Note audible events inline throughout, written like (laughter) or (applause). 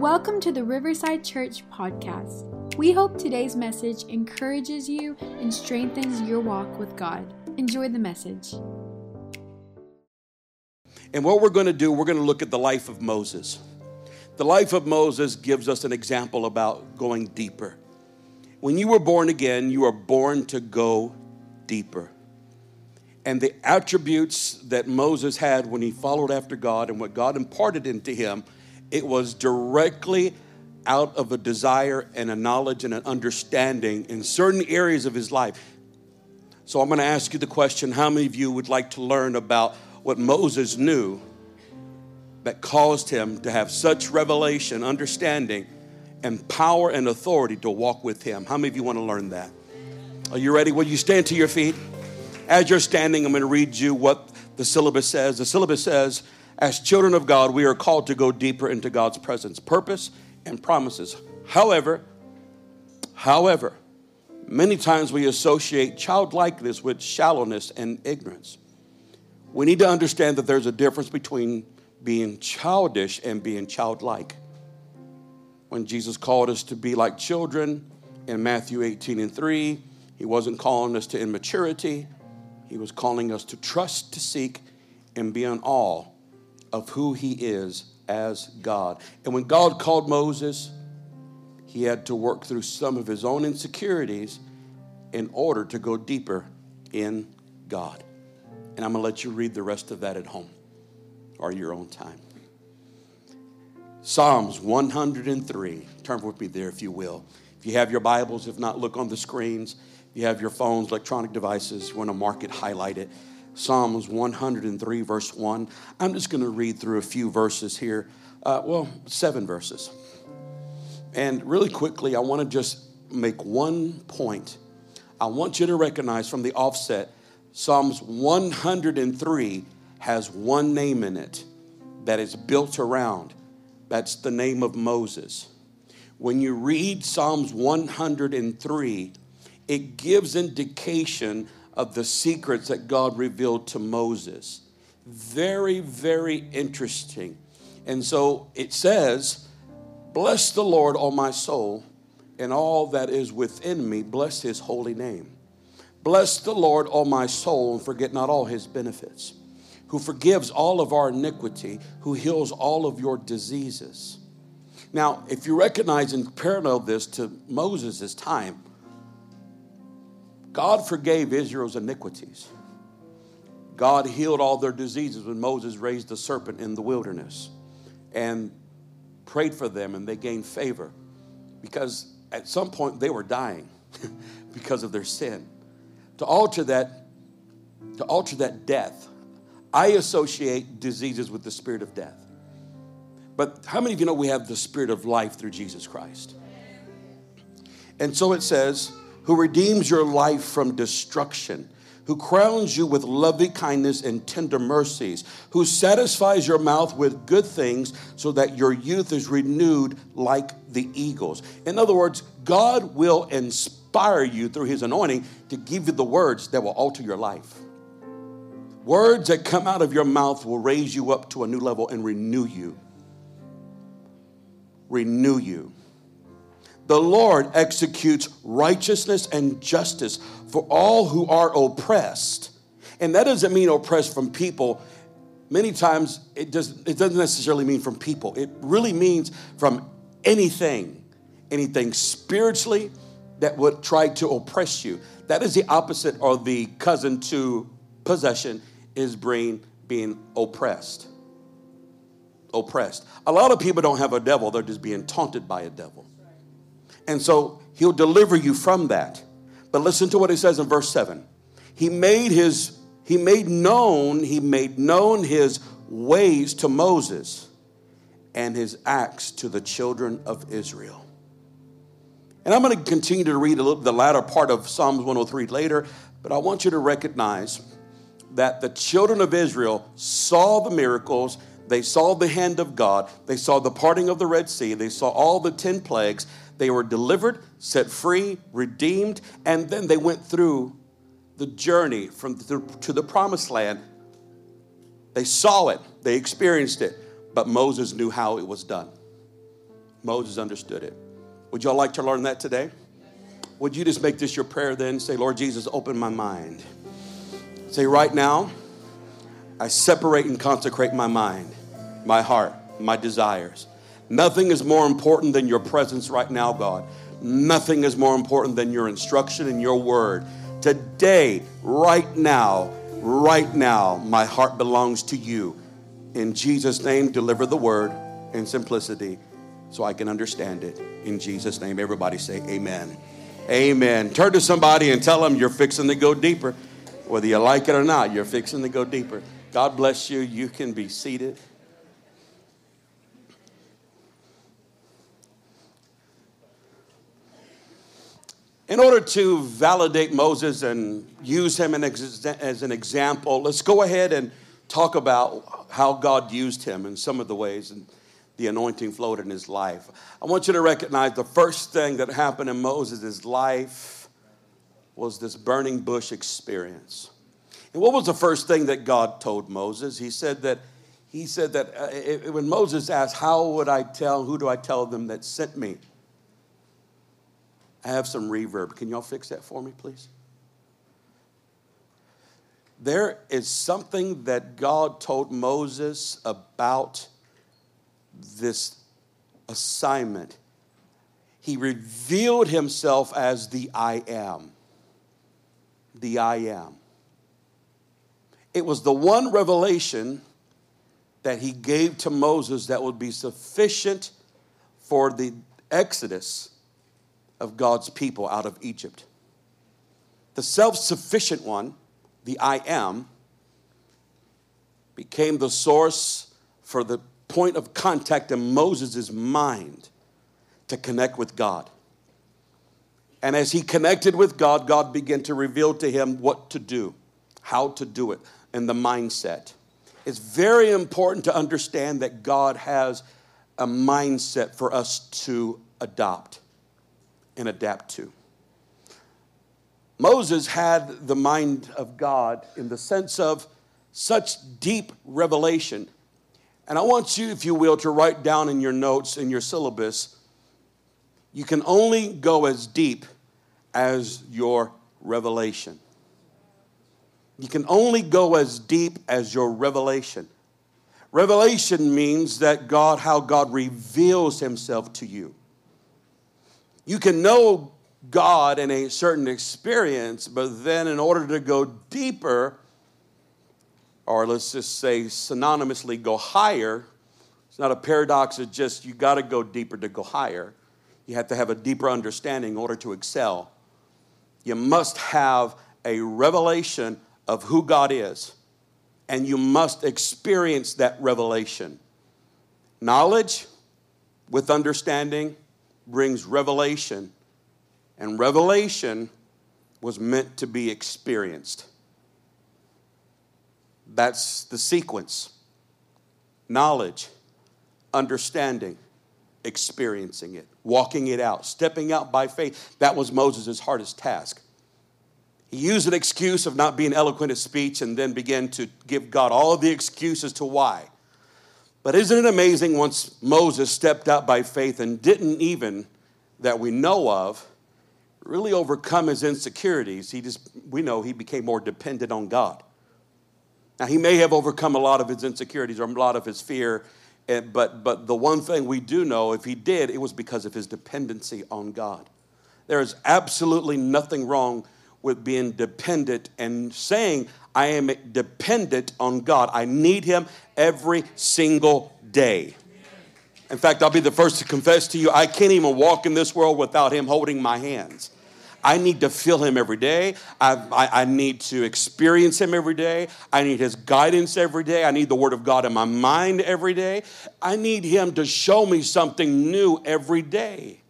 Welcome to the Riverside Church podcast. We hope today's message encourages you and strengthens your walk with God. Enjoy the message. And what we're going to do, we're going to look at the life of Moses. The life of Moses gives us an example about going deeper. When you were born again, you are born to go deeper. And the attributes that Moses had when he followed after God and what God imparted into him, it was directly out of a desire and a knowledge and an understanding in certain areas of his life. So I'm going to ask you the question how many of you would like to learn about what Moses knew that caused him to have such revelation, understanding, and power and authority to walk with him? How many of you want to learn that? Are you ready? Will you stand to your feet? As you're standing, I'm going to read you what the syllabus says. The syllabus says, as children of God, we are called to go deeper into God's presence, purpose, and promises. However, however, many times we associate childlikeness with shallowness and ignorance. We need to understand that there's a difference between being childish and being childlike. When Jesus called us to be like children in Matthew 18 and 3, he wasn't calling us to immaturity, he was calling us to trust, to seek, and be in awe of who He is as God. And when God called Moses, he had to work through some of his own insecurities in order to go deeper in God. And I'm going to let you read the rest of that at home or your own time. Psalms 103. Turn with me there if you will. If you have your Bibles, if not, look on the screens. If You have your phones, electronic devices, you want to mark it, highlight it. Psalms 103, verse 1. I'm just going to read through a few verses here. Uh, well, seven verses. And really quickly, I want to just make one point. I want you to recognize from the offset Psalms 103 has one name in it that is built around. That's the name of Moses. When you read Psalms 103, it gives indication of the secrets that God revealed to Moses. Very, very interesting. And so it says, Bless the Lord, O my soul, and all that is within me, bless his holy name. Bless the Lord, O my soul, and forget not all his benefits, who forgives all of our iniquity, who heals all of your diseases. Now, if you recognize and parallel this to Moses' time, God forgave Israel's iniquities. God healed all their diseases when Moses raised the serpent in the wilderness and prayed for them, and they gained favor because at some point they were dying (laughs) because of their sin. To alter that, to alter that death, I associate diseases with the spirit of death. But how many of you know we have the spirit of life through Jesus Christ? And so it says, who redeems your life from destruction, who crowns you with loving kindness and tender mercies, who satisfies your mouth with good things so that your youth is renewed like the eagles. In other words, God will inspire you through his anointing to give you the words that will alter your life. Words that come out of your mouth will raise you up to a new level and renew you. Renew you. The Lord executes righteousness and justice for all who are oppressed. And that doesn't mean oppressed from people. Many times it, does, it doesn't necessarily mean from people, it really means from anything, anything spiritually that would try to oppress you. That is the opposite or the cousin to possession is being, being oppressed. Oppressed. A lot of people don't have a devil, they're just being taunted by a devil. And so he'll deliver you from that. But listen to what he says in verse 7. He made his he made known, he made known his ways to Moses and his acts to the children of Israel. And I'm going to continue to read little, the latter part of Psalms 103 later, but I want you to recognize that the children of Israel saw the miracles, they saw the hand of God, they saw the parting of the Red Sea, they saw all the 10 plagues, they were delivered, set free, redeemed, and then they went through the journey from the, to the promised land. They saw it, they experienced it, but Moses knew how it was done. Moses understood it. Would y'all like to learn that today? Would you just make this your prayer then? Say, Lord Jesus, open my mind. Say, right now, I separate and consecrate my mind, my heart, my desires. Nothing is more important than your presence right now, God. Nothing is more important than your instruction and your word. Today, right now, right now, my heart belongs to you. In Jesus' name, deliver the word in simplicity so I can understand it. In Jesus' name, everybody say amen. Amen. Turn to somebody and tell them you're fixing to go deeper. Whether you like it or not, you're fixing to go deeper. God bless you. You can be seated. In order to validate Moses and use him as an example, let's go ahead and talk about how God used him in some of the ways and the anointing flowed in his life. I want you to recognize the first thing that happened in Moses' life was this burning bush experience. And what was the first thing that God told Moses? He said that he said that uh, when Moses asked, "How would I tell? Who do I tell them that sent me?" I have some reverb. Can y'all fix that for me, please? There is something that God told Moses about this assignment. He revealed himself as the I am. The I am. It was the one revelation that he gave to Moses that would be sufficient for the exodus of God's people out of Egypt. The self sufficient one, the I am, became the source for the point of contact in Moses' mind to connect with God. And as he connected with God, God began to reveal to him what to do, how to do it, and the mindset. It's very important to understand that God has a mindset for us to adopt and adapt to. Moses had the mind of God in the sense of such deep revelation. And I want you, if you will, to write down in your notes, in your syllabus, you can only go as deep as your revelation. You can only go as deep as your revelation. Revelation means that God, how God reveals himself to you. You can know God in a certain experience, but then in order to go deeper, or let's just say synonymously go higher, it's not a paradox, it's just you got to go deeper to go higher. You have to have a deeper understanding in order to excel. You must have a revelation of who God is, and you must experience that revelation. Knowledge with understanding brings revelation, and revelation was meant to be experienced. That's the sequence knowledge, understanding, experiencing it, walking it out, stepping out by faith. That was Moses' hardest task. He used an excuse of not being eloquent of speech and then began to give God all the excuses to why. But isn't it amazing once Moses stepped out by faith and didn't even, that we know of, really overcome his insecurities? He just, we know he became more dependent on God. Now, he may have overcome a lot of his insecurities or a lot of his fear, eh, but, but the one thing we do know, if he did, it was because of his dependency on God. There is absolutely nothing wrong with being dependent and saying, I am dependent on God. I need Him every single day. In fact, I'll be the first to confess to you, I can't even walk in this world without Him holding my hands. I need to feel Him every day. I, I, I, need to experience Him every day. I need His guidance every day. I need the Word of God in my mind every day. I need Him to show me something new every day.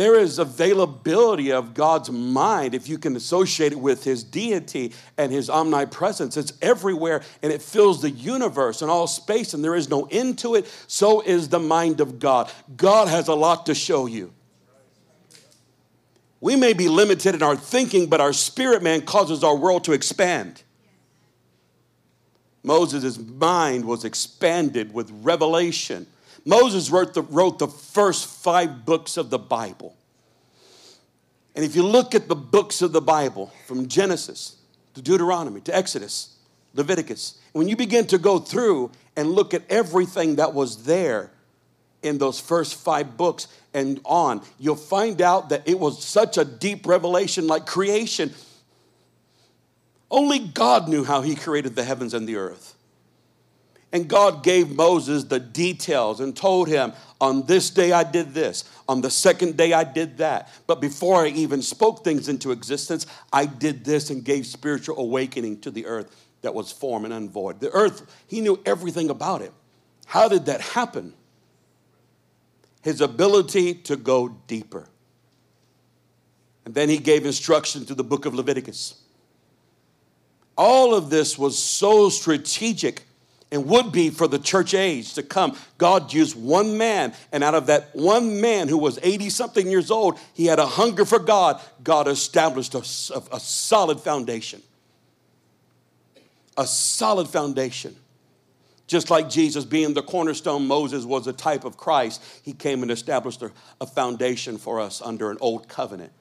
There is availability of God's mind if you can associate it with His deity and His omnipresence. It's everywhere and it fills the universe and all space, and there is no end to it. So is the mind of God. God has a lot to show you. We may be limited in our thinking, but our spirit man causes our world to expand. Moses' mind was expanded with revelation Moses wrote the, wrote the first five books of the Bible. And if you look at the books of the Bible, from Genesis to Deuteronomy to Exodus, Leviticus, when you begin to go through and look at everything that was there in those first five books and on, you'll find out that it was such a deep revelation like creation. Only God knew how He created the heavens and the earth. And God gave Moses the details and told him, On this day I did this, on the second day I did that. But before I even spoke things into existence, I did this and gave spiritual awakening to the earth that was formed and unvoid. The earth, he knew everything about it. How did that happen? His ability to go deeper. And then he gave instruction to the book of Leviticus. All of this was so strategic and would be for the church age to come. God used one man, and out of that one man who was 80 something years old, he had a hunger for God. God established a, a, solid foundation. A solid foundation. Just like Jesus being the cornerstone, Moses was a type of Christ. He came and established a, a foundation for us under an old covenant.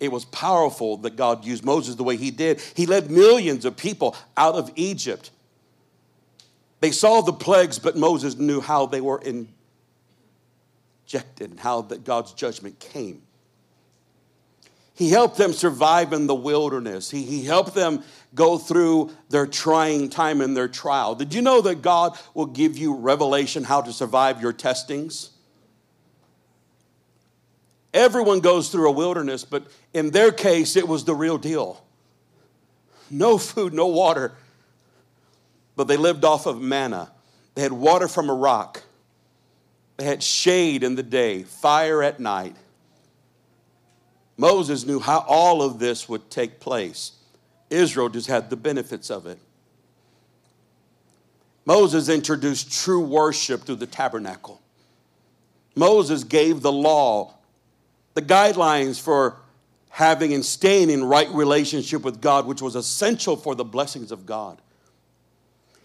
It was powerful that God used Moses the way he did. He led millions of people out of Egypt they saw the plagues, but Moses knew how they were injected and how that God's judgment came. He helped them survive in the wilderness. He, he helped them go through their trying time and their trial. Did you know that God will give you revelation how to survive your testings? Everyone goes through a wilderness, but in their case, it was the real deal. No food, no water but they lived off of manna. They had water from a rock. They had shade in the day, fire at night. Moses knew how all of this would take place. Israel just had the benefits of it. Moses introduced true worship through the tabernacle. Moses gave the law, the guidelines for having and staying in right relationship with God, which was essential for the blessings of God.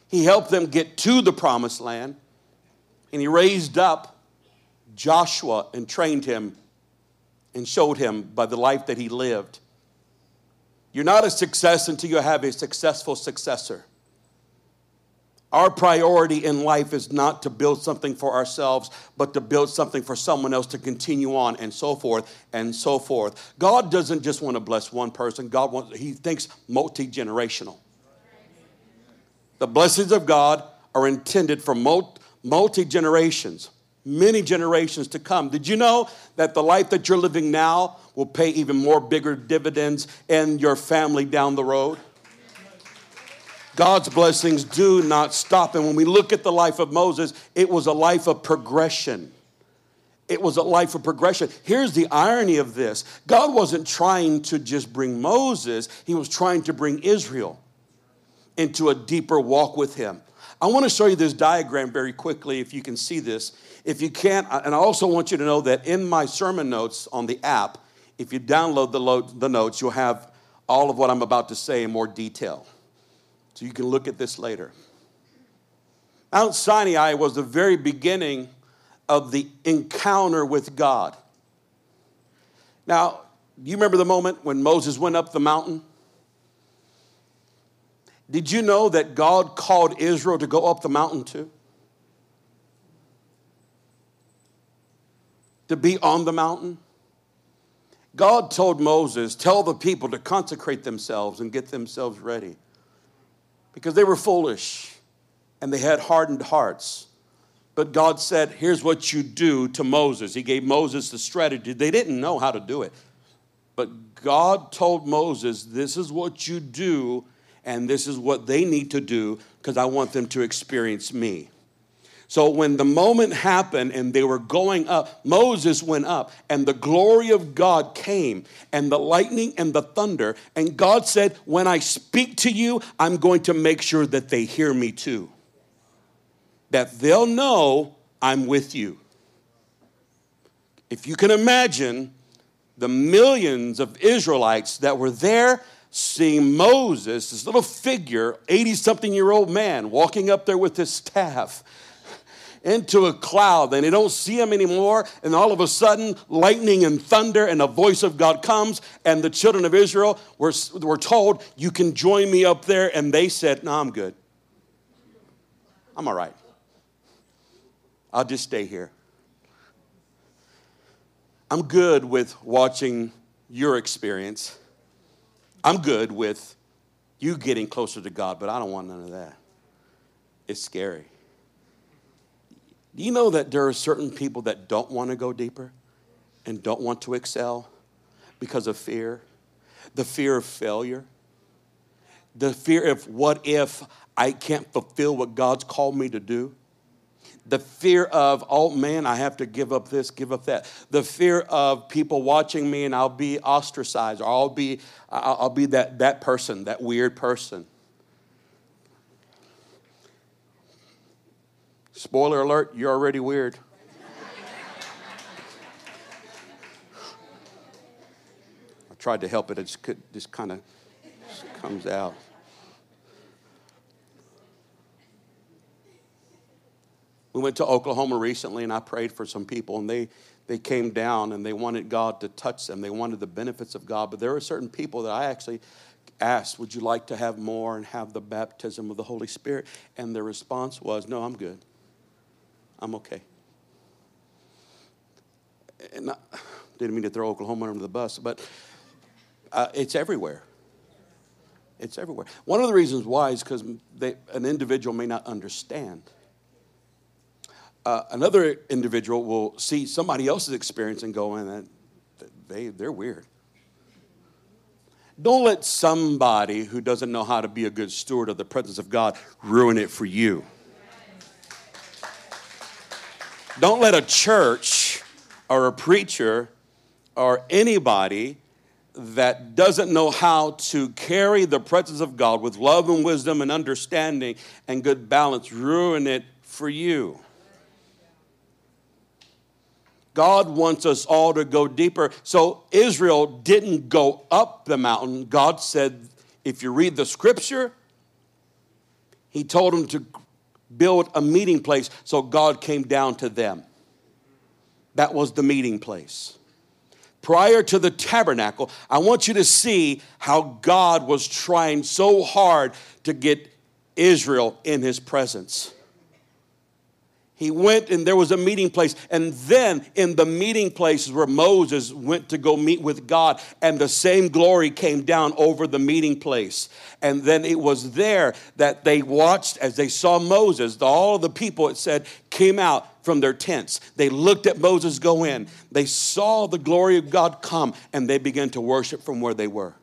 He helped them get to the promised land. And he raised up Joshua and trained him and showed him by the life that he lived. You're not a success until you have a successful successor. Our priority in life is not to build something for ourselves, but to build something for someone else to continue on and so forth and so forth. God doesn't just want to bless one person, God wants, He thinks multi generational. The blessings of God are intended for multi generations, many generations to come. Did you know that the life that you're living now will pay even more bigger dividends in your family down the road? God's blessings do not stop. And when we look at the life of Moses, it was a life of progression. It was a life of progression. Here's the irony of this God wasn't trying to just bring Moses, He was trying to bring Israel into a deeper walk with Him. I want to show you this diagram very quickly if you can see this. If you can't, and I also want you to know that in my sermon notes on the app, if you download the, the notes, you'll have all of what I'm about to say in more detail. So you can look at this later. Mount Sinai was the very beginning of the encounter with God. Now, you remember the moment when Moses went up the mountain? Did you know that God called Israel to go up the mountain too? To be on the mountain? God told Moses, Tell the people to consecrate themselves and get themselves ready because they were foolish and they had hardened hearts. But God said, Here's what you do to Moses. He gave Moses the strategy. They didn't know how to do it. But God told Moses, This is what you do and this is what they need to do because I want them to experience me. So when the moment happened and they were going up, Moses went up, and the glory of God came, and the lightning and the thunder. And God said, When I speak to you, I'm going to make sure that they hear me too. That they'll know I'm with you. If you can imagine the millions of Israelites that were there seeing Moses, this little figure, 80 something year old man, walking up there with his staff. into a cloud and they don't see him anymore. And all of a sudden, lightning and thunder and the voice of God comes. And the children of Israel were, were told, You can join me up there. And they said, No, I'm good. I'm all right. I'll just stay here. I'm good with watching your experience. I'm good with you getting closer to God, but I don't want none of that. It's scary. Do you know that there are certain people that don't want to go deeper and don't want to excel because of fear? The fear of failure, the fear of what if I can't fulfill what God's called me to do? The fear of, oh man, I have to give up this, give up that. The fear of people watching me and I'll be ostracized or I'll be, I'll be that, that person, that weird person. Spoiler alert, you're already weird. I tried to help it, it just, just kind of comes out. We went to Oklahoma recently and I prayed for some people and they, they came down and they wanted God to touch them. They wanted the benefits of God. But there were certain people that I actually asked, Would you like to have more and have the baptism of the Holy Spirit? And their response was, No, I'm good. I'm okay. And I didn't mean to throw Oklahoma under the bus, but uh, it's everywhere. It's everywhere. One of the reasons why is because an individual may not understand uh, another individual will see somebody else's experience and go, and they, they're weird. Don't let somebody who doesn't know how to be a good steward of the presence of God ruin it for you. Don't let a church or a preacher or anybody that doesn't know how to carry the presence of God with love and wisdom and understanding and good balance ruin it for you. God wants us all to go deeper. So Israel didn't go up the mountain. God said, if you read the scripture, He told them to build a meeting place. So God came down to them. That was the meeting place. Prior to the tabernacle, I want you to see how God was trying so hard to get Israel in His presence. He went and there was a meeting place. And then in the meeting place where Moses went to go meet with God, and the same glory came down over the meeting place. And then it was there that they watched as they saw Moses. All the people, it said, came out from their tents. They looked at Moses go in. They saw the glory of God come, and they began to worship from where they were.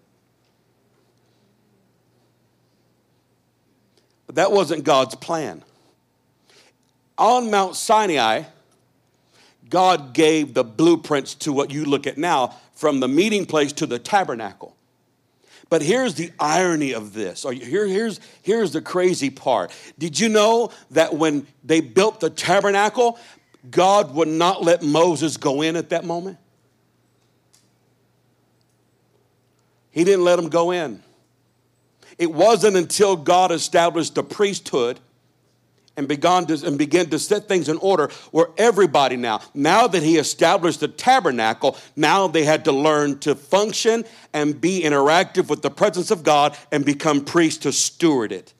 But that wasn't God's plan on Mount Sinai, God gave the blueprints to what you look at now from the meeting place to the tabernacle. But here's the irony of this. Or Here, here's, here's the crazy part. Did you know that when they built the tabernacle, God would not let Moses go in at that moment? He didn't let him go in. It wasn't until God established the priesthood and began to, and began to set things in order where everybody now, now that he established the tabernacle, now they had to learn to function and be interactive with the presence of God and become priests to steward it.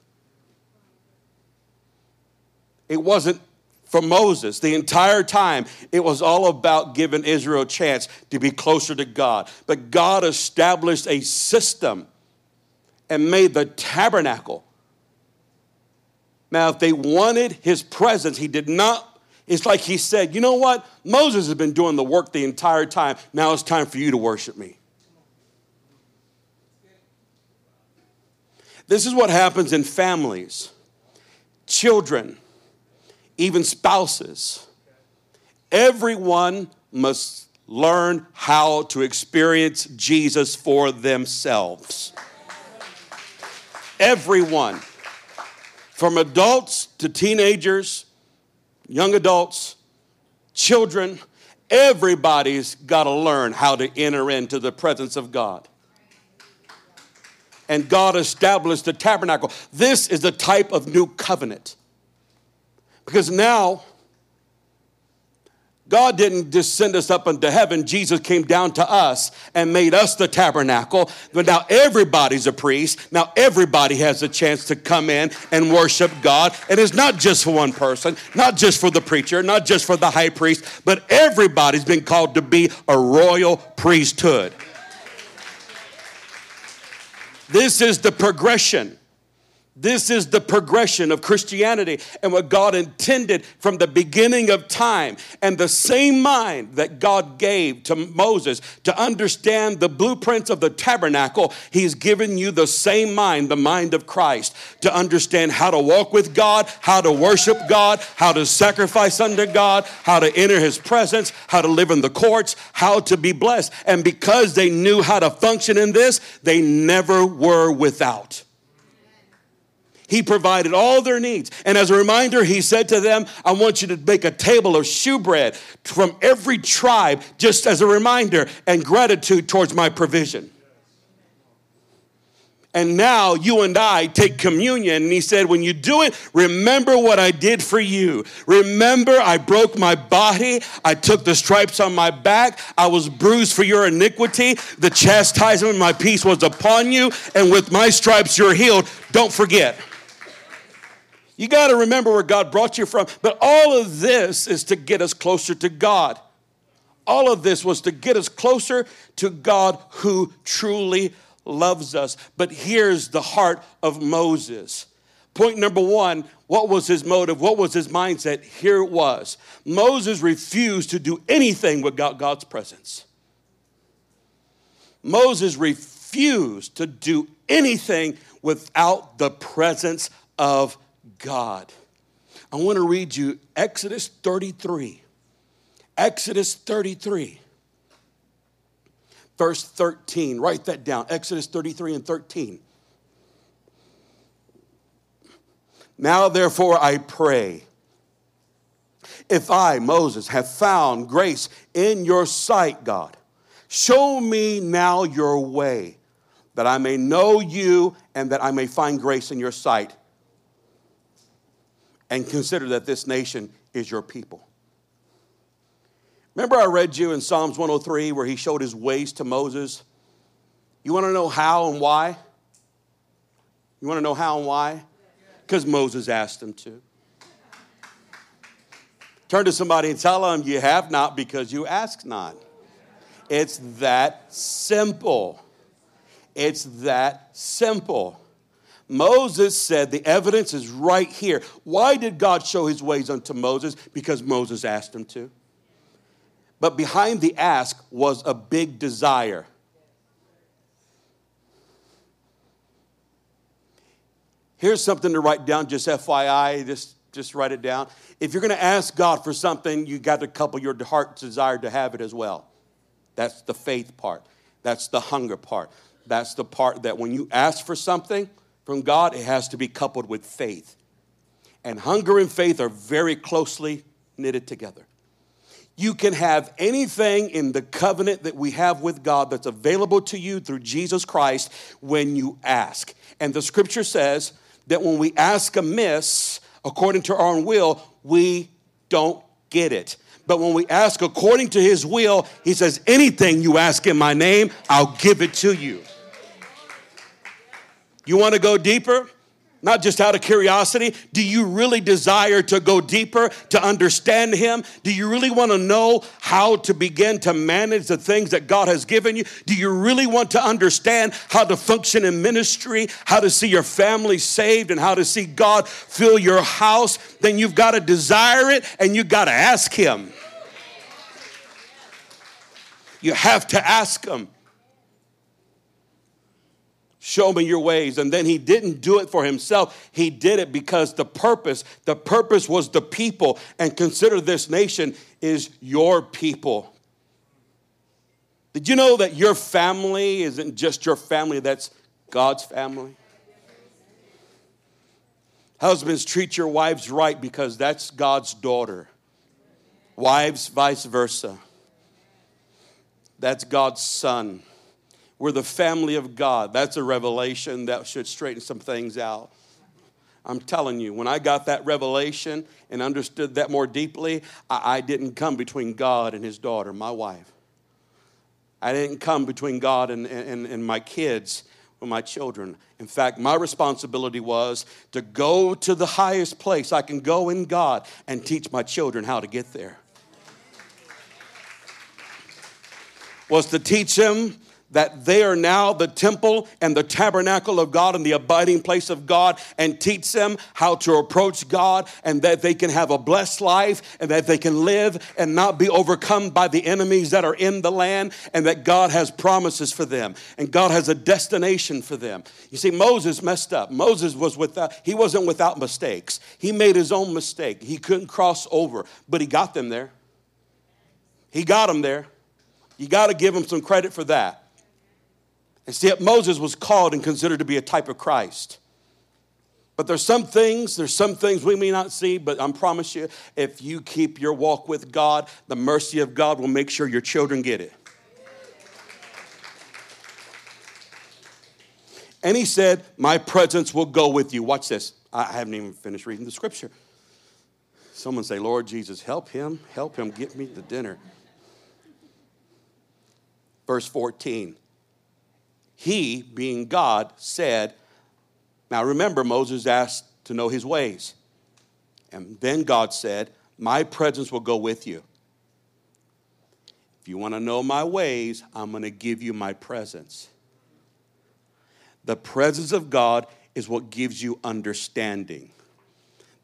It wasn't for Moses the entire time. It was all about giving Israel a chance to be closer to God. But God established a system and made the tabernacle now, if they wanted his presence, he did not. It's like he said, You know what? Moses has been doing the work the entire time. Now it's time for you to worship me. This is what happens in families, children, even spouses. Everyone must learn how to experience Jesus for themselves. Everyone from adults to teenagers, young adults, children, everybody's got to learn how to enter into the presence of God. And God established the tabernacle. This is a type of new covenant. Because now God didn't just send us up into heaven. Jesus came down to us and made us the tabernacle. But now everybody's a priest. Now everybody has a chance to come in and worship God. And it's not just for one person, not just for the preacher, not just for the high priest, but everybody's been called to be a royal priesthood. This is the progression. This is the progression of Christianity and what God intended from the beginning of time. And the same mind that God gave to Moses to understand the blueprints of the tabernacle, He's given you the same mind, the mind of Christ, to understand how to walk with God, how to worship God, how to sacrifice unto God, how to enter His presence, how to live in the courts, how to be blessed. And because they knew how to function in this, they never were without. He provided all their needs. And as a reminder, he said to them, I want you to make a table of shewbread from every tribe, just as a reminder and gratitude towards my provision. And now you and I take communion. And he said, When you do it, remember what I did for you. Remember, I broke my body. I took the stripes on my back. I was bruised for your iniquity. The chastisement of my peace was upon you. And with my stripes, you're healed. Don't forget. You got to remember where God brought you from. But all of this is to get us closer to God. All of this was to get us closer to God who truly loves us. But here's the heart of Moses. Point number one what was his motive? What was his mindset? Here it was Moses refused to do anything without God's presence. Moses refused to do anything without the presence of God. I want to read you Exodus 33. Exodus 33, verse 13. Write that down. Exodus 33 and 13. Now, therefore, I pray, if I, Moses, have found grace in your sight, God, show me now your way, that I may know you and that I may find grace in your sight and consider that this nation is your people. Remember, I read you in Psalms 103 where he showed his ways to Moses? You want to know how and why? You want to know how and why? Because Moses asked him to. Turn to somebody and tell them you have not because you ask not. It's that simple. It's that simple. Moses said the evidence is right here. Why did God show his ways unto Moses? Because Moses asked him to. But behind the ask was a big desire. Here's something to write down, just FYI, just, just write it down. If you're going to ask God for something, you got to couple your heart's desire to have it as well. That's the faith part. That's the hunger part. That's the part that when you ask for something, from God, it has to be coupled with faith. And hunger and faith are very closely knitted together. You can have anything in the covenant that we have with God that's available to you through Jesus Christ when you ask. And the scripture says that when we ask amiss, according to our own will, we don't get it. But when we ask according to his will, he says, anything you ask in my name, I'll give it to you. You want to go deeper? Not just out of curiosity. Do you really desire to go deeper, to understand Him? Do you really want to know how to begin to manage the things that God has given you? Do you really want to understand how to function in ministry, how to see your family saved, and how to see God fill your house? Then you've got to desire it and you've got to ask Him. You have to ask Him. Show me your ways. And then he didn't do it for himself. He did it because the purpose, the purpose was the people. And consider this nation is your people. Did you know that your family isn't just your family, that's God's family? Husbands, treat your wives right because that's God's daughter. Wives, vice versa. That's God's son. We're the family of God. That's a revelation that should straighten some things out. I'm telling you, when I got that revelation and understood that more deeply, I, I didn't come between God and his daughter, my wife. I didn't come between God and, and, and my kids or my children. In fact, my responsibility was to go to the highest place I can go in God and teach my children how to get there. Was to teach them that they are now the temple and the tabernacle of God and the abiding place of God, and teach them how to approach God and that they can have a blessed life and that they can live and not be overcome by the enemies that are in the land, and that God has promises for them and God has a destination for them. You see, Moses messed up. Moses was without, he wasn't without mistakes. He made his own mistake. He couldn't cross over, but he got them there. He got them there. You got to give him some credit for that. And see, Moses was called and considered to be a type of Christ. But there's some things, there's some things we may not see, but I promise you, if you keep your walk with God, the mercy of God will make sure your children get it. And he said, My presence will go with you. Watch this. I haven't even finished reading the scripture. Someone say, Lord Jesus, help him, help him get me the dinner. Verse 14 he, being God, said, Now remember, Moses asked to know his ways. And then God said, My presence will go with you. If you want to know my ways, I'm going to give you my presence. The presence of God is what gives you understanding.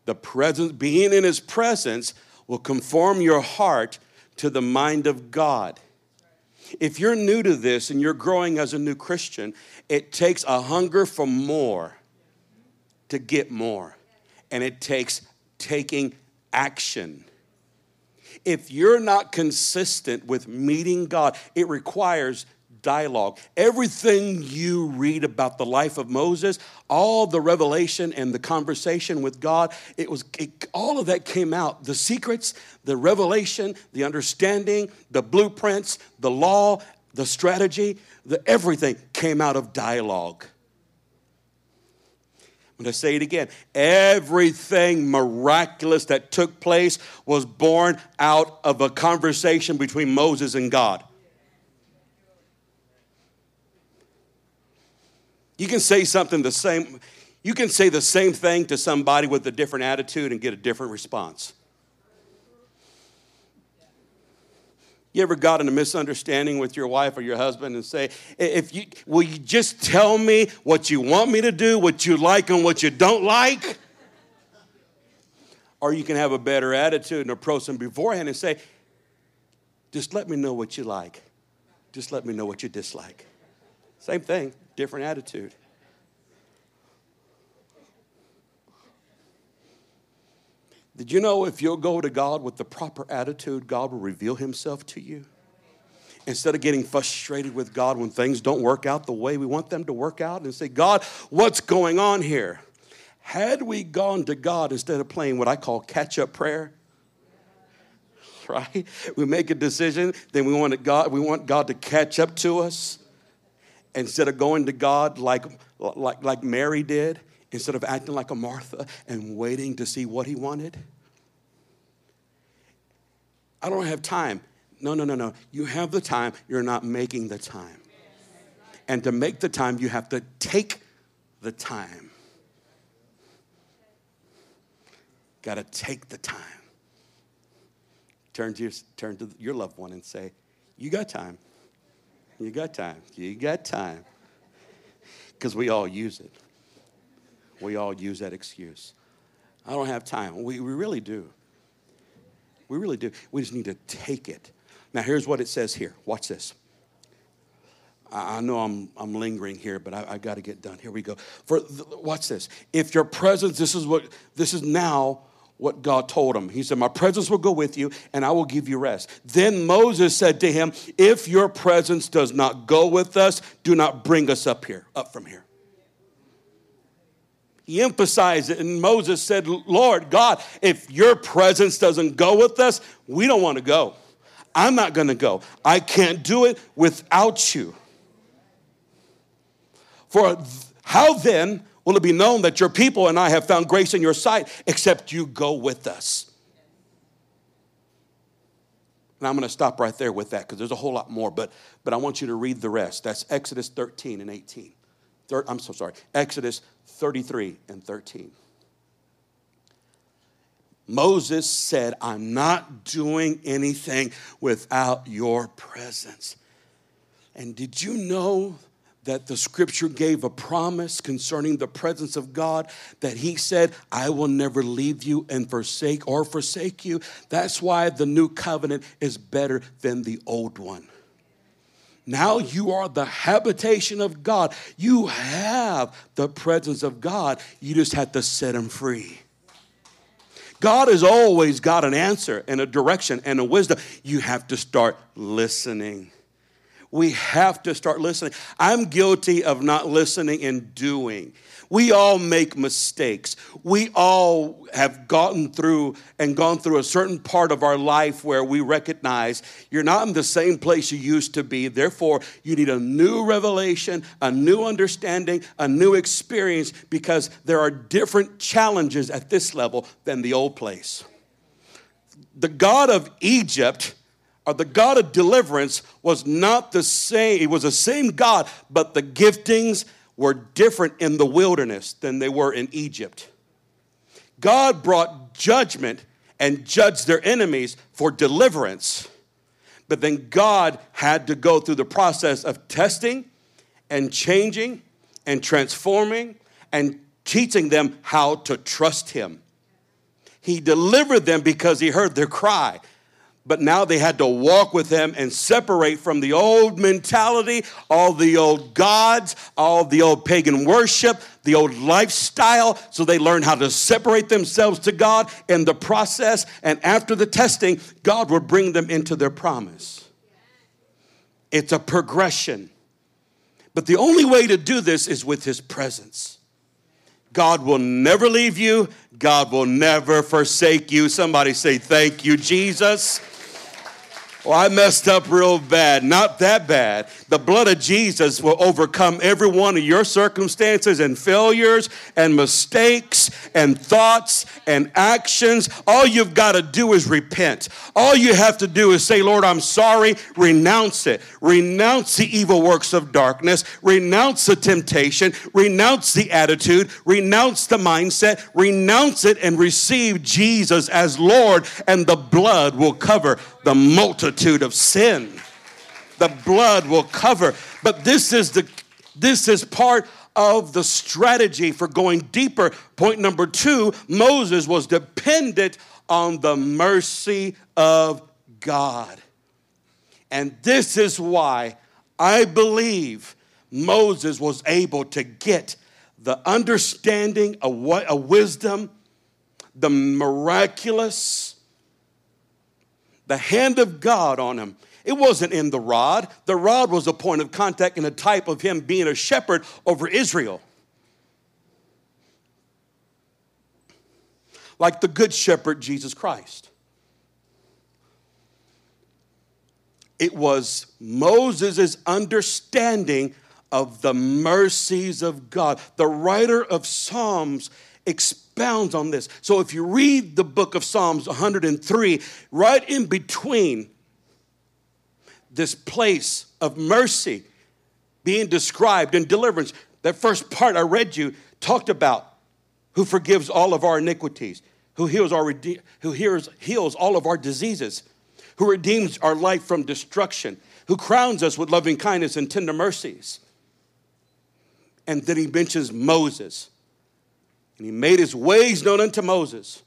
The presence, being in his presence, will conform your heart to the mind of God. If you're new to this and you're growing as a new Christian, it takes a hunger for more to get more. And it takes taking action. If you're not consistent with meeting God, it requires dialogue. Everything you read about the life of Moses, all the revelation and the conversation with God, it was it, all of that came out. The secrets, the revelation, the understanding, the blueprints, the law, the strategy, the everything came out of dialogue. I'm going to say it again. Everything miraculous that took place was born out of a conversation between Moses and God. You can say something the same, you can say the same thing to somebody with a different attitude and get a different response. You ever got in a misunderstanding with your wife or your husband and say, if you will you just tell me what you want me to do, what you like and what you don't like? Or you can have a better attitude and approach them beforehand and say, just let me know what you like. Just let me know what you dislike. Same thing different attitude. Did you know if you'll go to God with the proper attitude, God will reveal Himself to you? Instead of getting frustrated with God when things don't work out the way we want them to work out and say, God, what's going on here? Had we gone to God instead of playing what I call catch up prayer, (laughs) right? We make a decision, then we want God, we want God to catch up to us instead of going to God like, like, like Mary did, instead of acting like a Martha and waiting to see what he wanted? I don't have time. No, no, no, no. You have the time, you're not making the time. And to make the time, you have to take the time. Got to take the time. Turn to, your, turn to your loved one and say, You got time. You got time. You got time. Because we all use it. We all use that excuse. I don't have time. We, we really do. We really do. We just need to take it. Now, here's what it says here. Watch this. I, I know I'm, I'm lingering here, but I, I got to get done. Here we go. For watch this. If your presence, this is what this is now what God told him. He said, My presence will go with you and I will give you rest. Then Moses said to him, If your presence does not go with us, do not bring us up here, up from here. He emphasized it, and Moses said, Lord God, if your presence doesn't go with us, we don't want to go. I'm not going to go. I can't do it without you. For how then will it be known that your people and I have found grace in your sight, except you go with us. And I'm going to stop right there with that because there's a whole lot more, but, but I want you to read the rest. That's Exodus 13 and 18. Thir- I'm so sorry. Exodus 33 and 13. Moses said, I'm not doing anything without your presence. And did you know that the scripture gave a promise concerning the presence of God that he said, I will never leave you and forsake or forsake you. That's why the new covenant is better than the old one. Now you are the habitation of God. You have the presence of God. You just have to set him free. God has always got an answer and a direction and a wisdom. You have to start listening. We have to start listening. I'm guilty of not listening and doing. We all make mistakes. We all have gotten through and gone through a certain part of our life where we recognize you're not in the same place you used to be. Therefore, you need a new revelation, a new understanding, a new experience because there are different challenges at this level than the old place. The God of Egypt or the God of deliverance was not the same. It was the same God, but the giftings were different in the wilderness than they were in Egypt. God brought judgment and judged their enemies for deliverance. But then God had to go through the process of testing and changing and transforming and teaching them how to trust Him. He delivered them because He heard their cry but now they had to walk with him and separate from the old mentality, all the old gods, all the old pagan worship, the old lifestyle. So they learned how to separate themselves to God in the process. And after the testing, God would bring them into their promise. It's a progression. But the only way to do this is with his presence. God will never leave you. God will never forsake you. Somebody say, Thank you, Jesus. Well, I messed up real bad. Not that bad. The blood of Jesus will overcome every one of your circumstances and failures and mistakes and thoughts and actions. All you've got to do is repent. All you have to do is say, Lord, I'm sorry. Renounce it. Renounce the evil works of darkness. Renounce the temptation. Renounce the attitude. Renounce the mindset. Renounce it and receive Jesus as Lord, and the blood will cover the multitude of sin. The blood will cover. But this is the this is part of the strategy for going deeper. Point number 2, Moses was dependent on the mercy of God. And this is why I believe Moses was able to get the understanding, a, a wisdom, the miraculous, the hand of God on him. It wasn't in the rod. The rod was a point of contact and a type of him being a shepherd over Israel. Like the good shepherd, Jesus Christ. It was Moses' understanding of the mercies of God. The writer of Psalms expounds on this. So if you read the book of Psalms 103, right in between this place of mercy being described and deliverance, that first part I read you talked about who forgives all of our iniquities, who heals, our, who heals, heals all of our diseases, who redeems our life from destruction, who crowns us with loving kindness and tender mercies. And then he mentions Moses and he made his ways known unto Moses.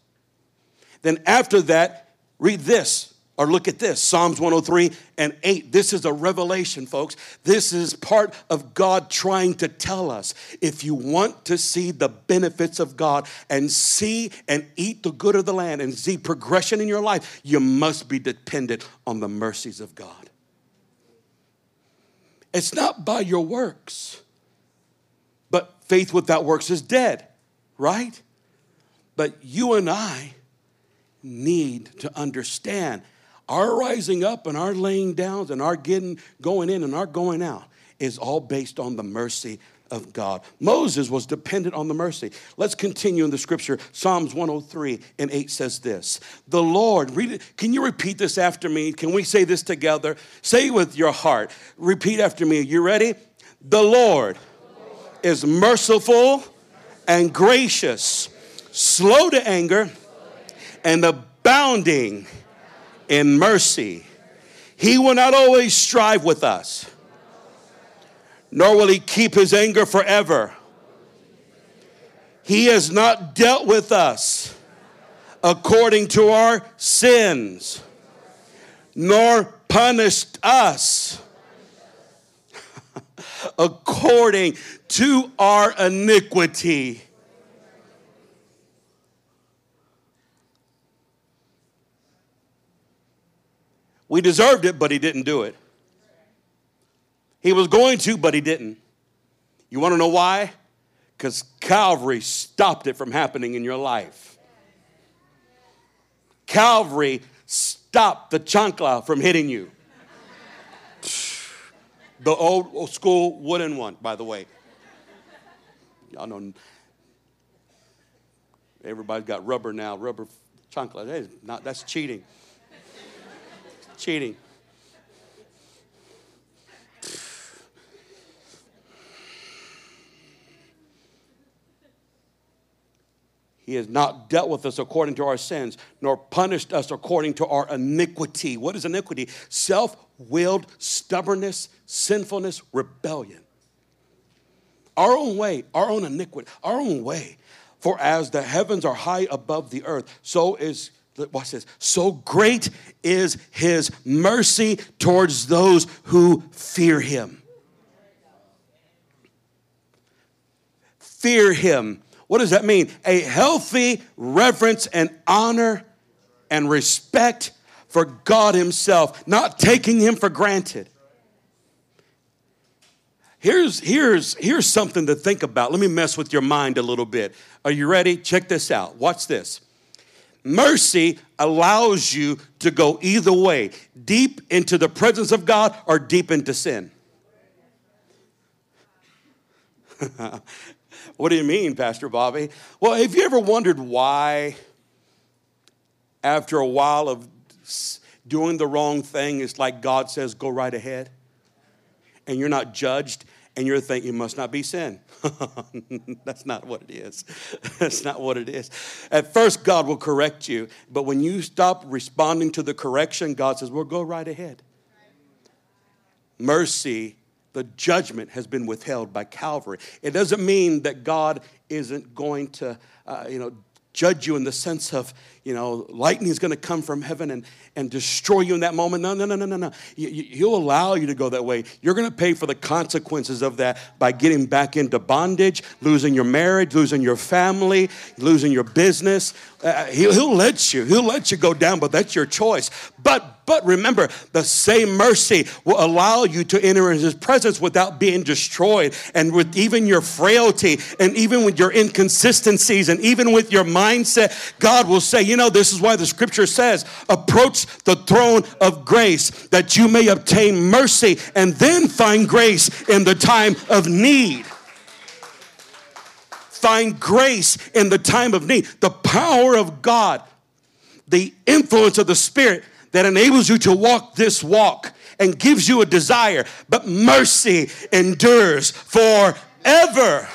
Then after that, read this or look at this Psalms 103 and 8. This is a revelation, folks. This is part of God trying to tell us if you want to see the benefits of God and see and eat the good of the land and see progression in your life, you must be dependent on the mercies of God. It's not by your works, but faith without works is dead right? But you and I need to understand our rising up and our laying down and our getting going in and our going out is all based on the mercy of God. Moses was dependent on the mercy. Let's continue in the scripture. Psalms 103 and 8 says this The Lord, read it. Can you repeat this after me? Can we say this together? Say with your heart. Repeat after me. You ready? The Lord is merciful and gracious, slow to anger, and abounding in mercy. He will not always strive with us nor will he keep his anger forever. He has not dealt with us according to our sins, nor punished us according to our iniquity. We deserved it, but he didn't do it. He was going to, but he didn't. You want to know why? Because Calvary stopped it from happening in your life. Calvary stopped the chancla from hitting you. The old school wooden one, by the way. Y'all know everybody's got rubber now, rubber is not, that's cheating. cheating. He has not dealt with us according to our sins, nor punished us according to our iniquity. What is iniquity? Self willed stubbornness, sinfulness, rebellion. Our own way, our own iniquity, our own way. For as the heavens are high above the earth, so is, watch this, so great is his mercy towards those who fear him. Fear him what does that mean? A healthy reverence and honor and respect for God Himself, not taking Him for granted. Here's, here's, here's something to think about. Let me mess with your mind a little bit. Are you ready? Check this out. Watch this. Mercy allows you to go either way deep into the presence of God or deep into sin. (laughs) What do you mean, Pastor Bobby? Well, have you ever wondered why, after a while of doing the wrong thing, it's like God says, go right ahead? And you're not judged, and you're thinking, it must not be sin. (laughs) That's not what it is. (laughs) That's not what it is. At first, God will correct you, but when you stop responding to the correction, God says, well, go right ahead. Mercy the judgment has been withheld by Calvary. It doesn't mean that God isn't going to, uh, you know, judge you in the sense of, you know, lightning is going to come from heaven and, and destroy you in that moment. No, no, no, no, no, no. He'll allow you to go that way. You're going to pay for the consequences of that by getting back into bondage, losing your marriage, losing your family, losing your business. Uh, he'll, he'll let you. He'll let you go down, but that's your choice. But but remember, the same mercy will allow you to enter in his presence without being destroyed. And with even your frailty, and even with your inconsistencies, and even with your mindset, God will say, You know, this is why the scripture says, approach the throne of grace that you may obtain mercy and then find grace in the time of need find grace in the time of need. The power of God, the influence of the Spirit that enables you to walk this walk and gives you a desire, but mercy endures forever.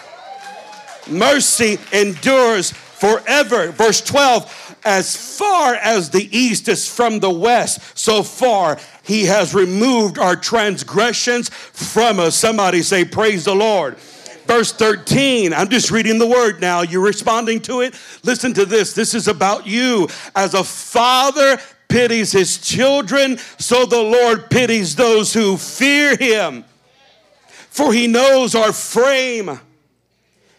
Mercy endures forever. Verse 12, as far as the east is from the west, so far he has removed our transgressions from us. Somebody say, Praise the Lord. Verse 13, I'm just reading the word now. You're responding to it. Listen to this. This is about you. As a father pities his children, so the Lord pities those who fear him. For he knows our frame.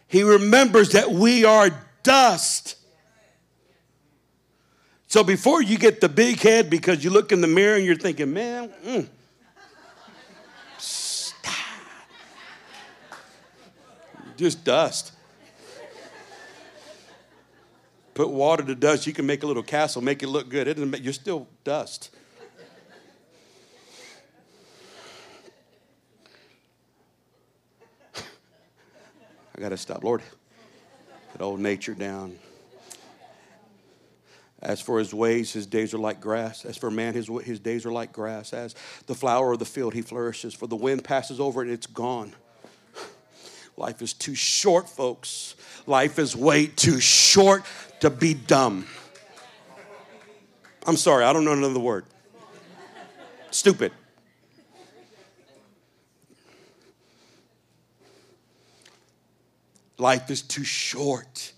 He remembers that we are dust. So before you get the big head because you look in the mirror and you're thinking, man, mm, just dust. Put water to dust, you can make a little castle, make it look good. It doesn't you're still dust. (laughs) I got to stop. Lord, get old nature down. As for his ways, his days are like grass. As for man, his, his days are like grass. As the flower of the field, he flourishes. For the wind passes over and it's gone. Life is too short, folks. Life is way too short to be dumb. I'm sorry, I don't know another word. Stupid. Life is too short.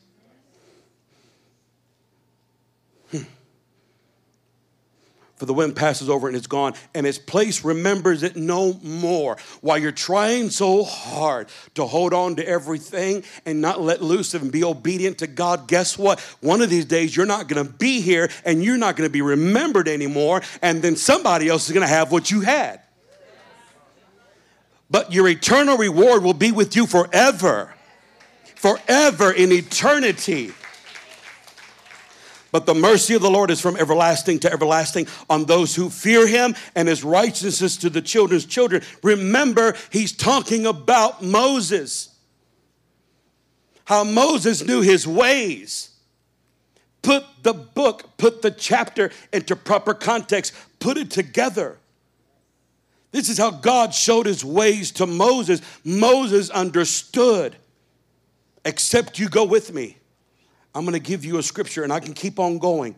For the wind passes over and it's gone, and its place remembers it no more. While you're trying so hard to hold on to everything and not let loose and be obedient to God, guess what? One of these days you're not gonna be here and you're not gonna be remembered anymore, and then somebody else is gonna have what you had. But your eternal reward will be with you forever, forever in eternity. But the mercy of the Lord is from everlasting to everlasting on those who fear him and his righteousness to the children's children. Remember, he's talking about Moses. How Moses knew his ways. Put the book, put the chapter into proper context, put it together. This is how God showed his ways to Moses. Moses understood, except you go with me. I'm going to give you a scripture and I can keep on going.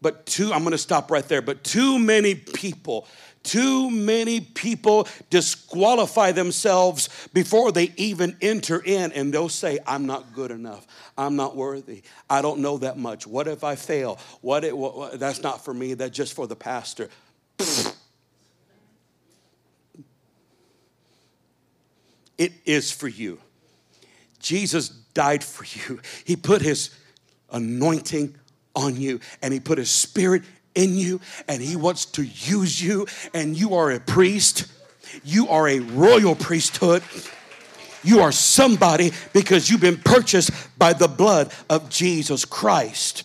But too, I'm going to stop right there. But too many people, too many people disqualify themselves before they even enter in and they'll say, I'm not good enough. I'm not worthy. I don't know that much. What if I fail? What, what, what that's not for me. That's just for the pastor. It is for you. Jesus died for you. He put his anointing on you and he put his spirit in you and he wants to use you and you are a priest. You are a royal priesthood. You are somebody because you've been purchased by the blood of Jesus Christ.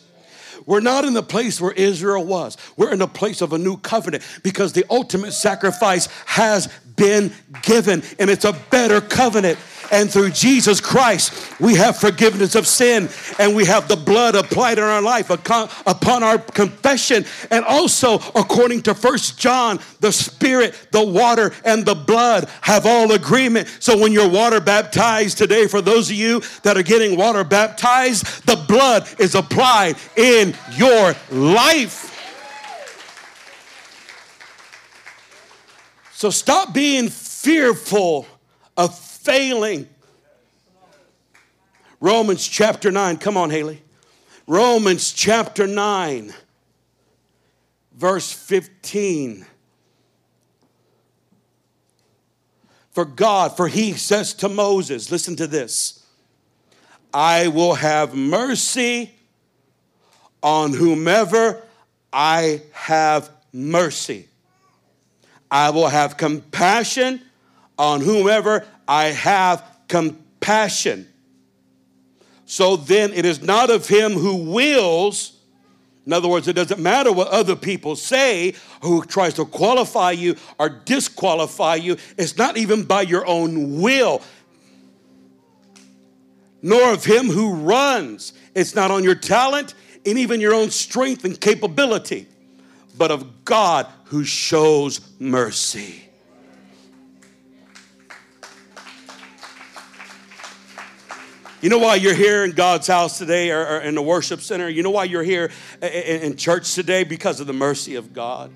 We're not in the place where Israel was. We're in the place of a new covenant because the ultimate sacrifice has been given and it's a better covenant. And through Jesus Christ, we have forgiveness of sin and we have the blood applied in our life upon our confession. And also, according to First John, the Spirit, the water, and the blood have all agreement. So when you're water baptized today, for those of you that are getting water baptized, the blood is applied in your life. So stop being fearful of failing. Romans chapter 9. Come on, Haley. Romans chapter 9, verse 15. For God, for he says to Moses, listen to this I will have mercy on whomever I have mercy. I will have compassion on whomever I have compassion. So then it is not of him who wills. In other words, it doesn't matter what other people say, who tries to qualify you or disqualify you. It's not even by your own will, nor of him who runs. It's not on your talent and even your own strength and capability, but of God who shows mercy. You know why you're here in God's house today or, or in the worship center? You know why you're here in, in church today? Because of the mercy of God.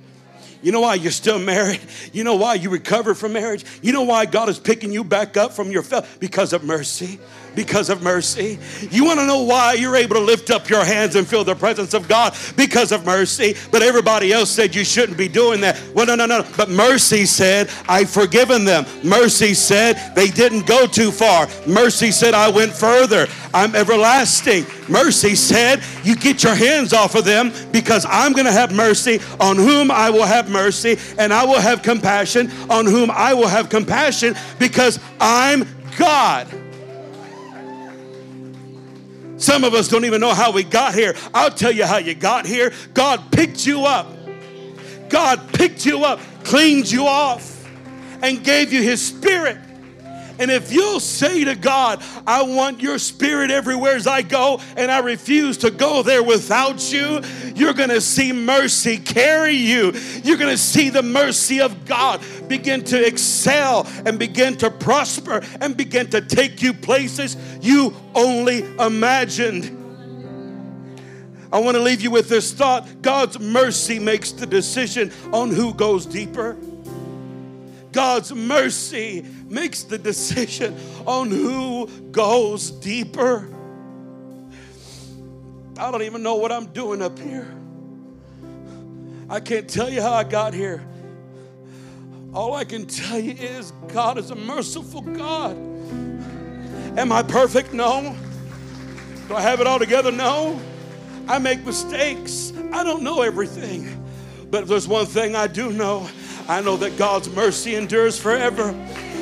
You know why you're still (laughs) married? You know why you recovered from marriage? You know why God is picking you back up from your fail? Because of mercy because of mercy. You want to know why you're able to lift up your hands and feel the presence of God? Because of mercy. But everybody else said you shouldn't be doing that. Well, no, no, no. But mercy said, I've forgiven them. Mercy said, they didn't go too far. Mercy said, I went further. I'm everlasting. Mercy said, You get your hands off of them because I'm going to have mercy on whom I will have mercy, and I will have compassion on whom I will have compassion because I'm God. Some of us don't even know how we got here. I'll tell you how you got here. God picked you up. God picked you up, cleaned you off, and gave you His Spirit. And if you'll say to God, I want your spirit everywhere as I go, and I refuse to go there without you, you're going to see mercy carry you. You're going to see the mercy of God begin to excel and begin to prosper and begin to take you places you only imagined. I want to leave you with this thought God's mercy makes the decision on who goes deeper. God's mercy makes the decision on who goes deeper. I don't even know what I'm doing up here. I can't tell you how I got here. All I can tell you is God is a merciful God. Am I perfect? No. Do I have it all together? No. I make mistakes. I don't know everything. But if there's one thing I do know, I know that God's mercy endures forever.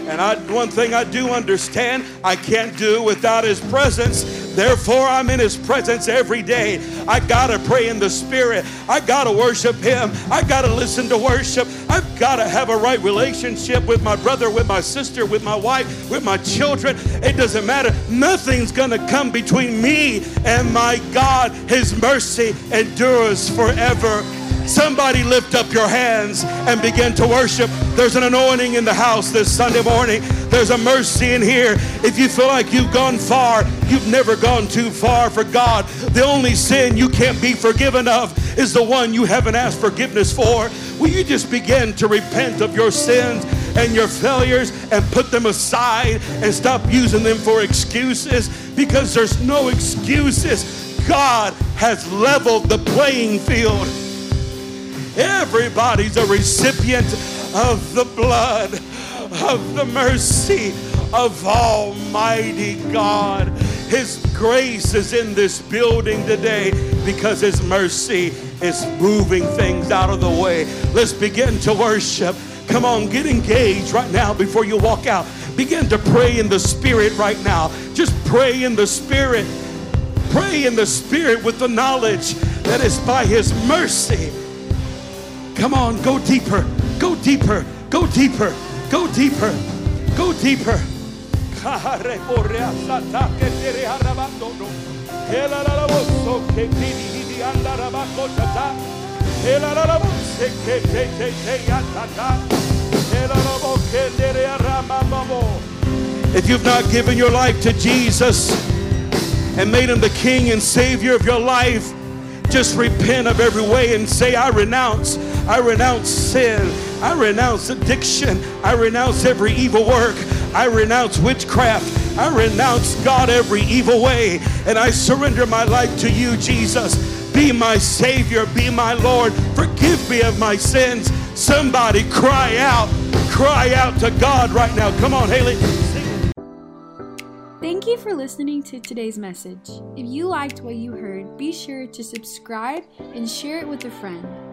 And I, one thing I do understand, I can't do without His presence. Therefore, I'm in His presence every day. I gotta pray in the Spirit. I gotta worship Him. I gotta listen to worship. I've gotta have a right relationship with my brother, with my sister, with my wife, with my children. It doesn't matter. Nothing's gonna come between me and my God. His mercy endures forever. Somebody lift up your hands and begin to worship. There's an anointing in the house this Sunday morning. There's a mercy in here. If you feel like you've gone far, you've never gone too far for God. The only sin you can't be forgiven of is the one you haven't asked forgiveness for. Will you just begin to repent of your sins and your failures and put them aside and stop using them for excuses? Because there's no excuses. God has leveled the playing field. Everybody's a recipient of the blood, of the mercy of Almighty God. His grace is in this building today because His mercy is moving things out of the way. Let's begin to worship. Come on, get engaged right now before you walk out. Begin to pray in the Spirit right now. Just pray in the Spirit. Pray in the Spirit with the knowledge that it's by His mercy Come on, go deeper, go deeper, go deeper, go deeper, go deeper. If you've not given your life to Jesus and made him the King and Savior of your life, just repent of every way and say, I renounce. I renounce sin. I renounce addiction. I renounce every evil work. I renounce witchcraft. I renounce, God, every evil way. And I surrender my life to you, Jesus. Be my Savior. Be my Lord. Forgive me of my sins. Somebody cry out. Cry out to God right now. Come on, Haley. Thank you for listening to today's message. If you liked what you heard, be sure to subscribe and share it with a friend.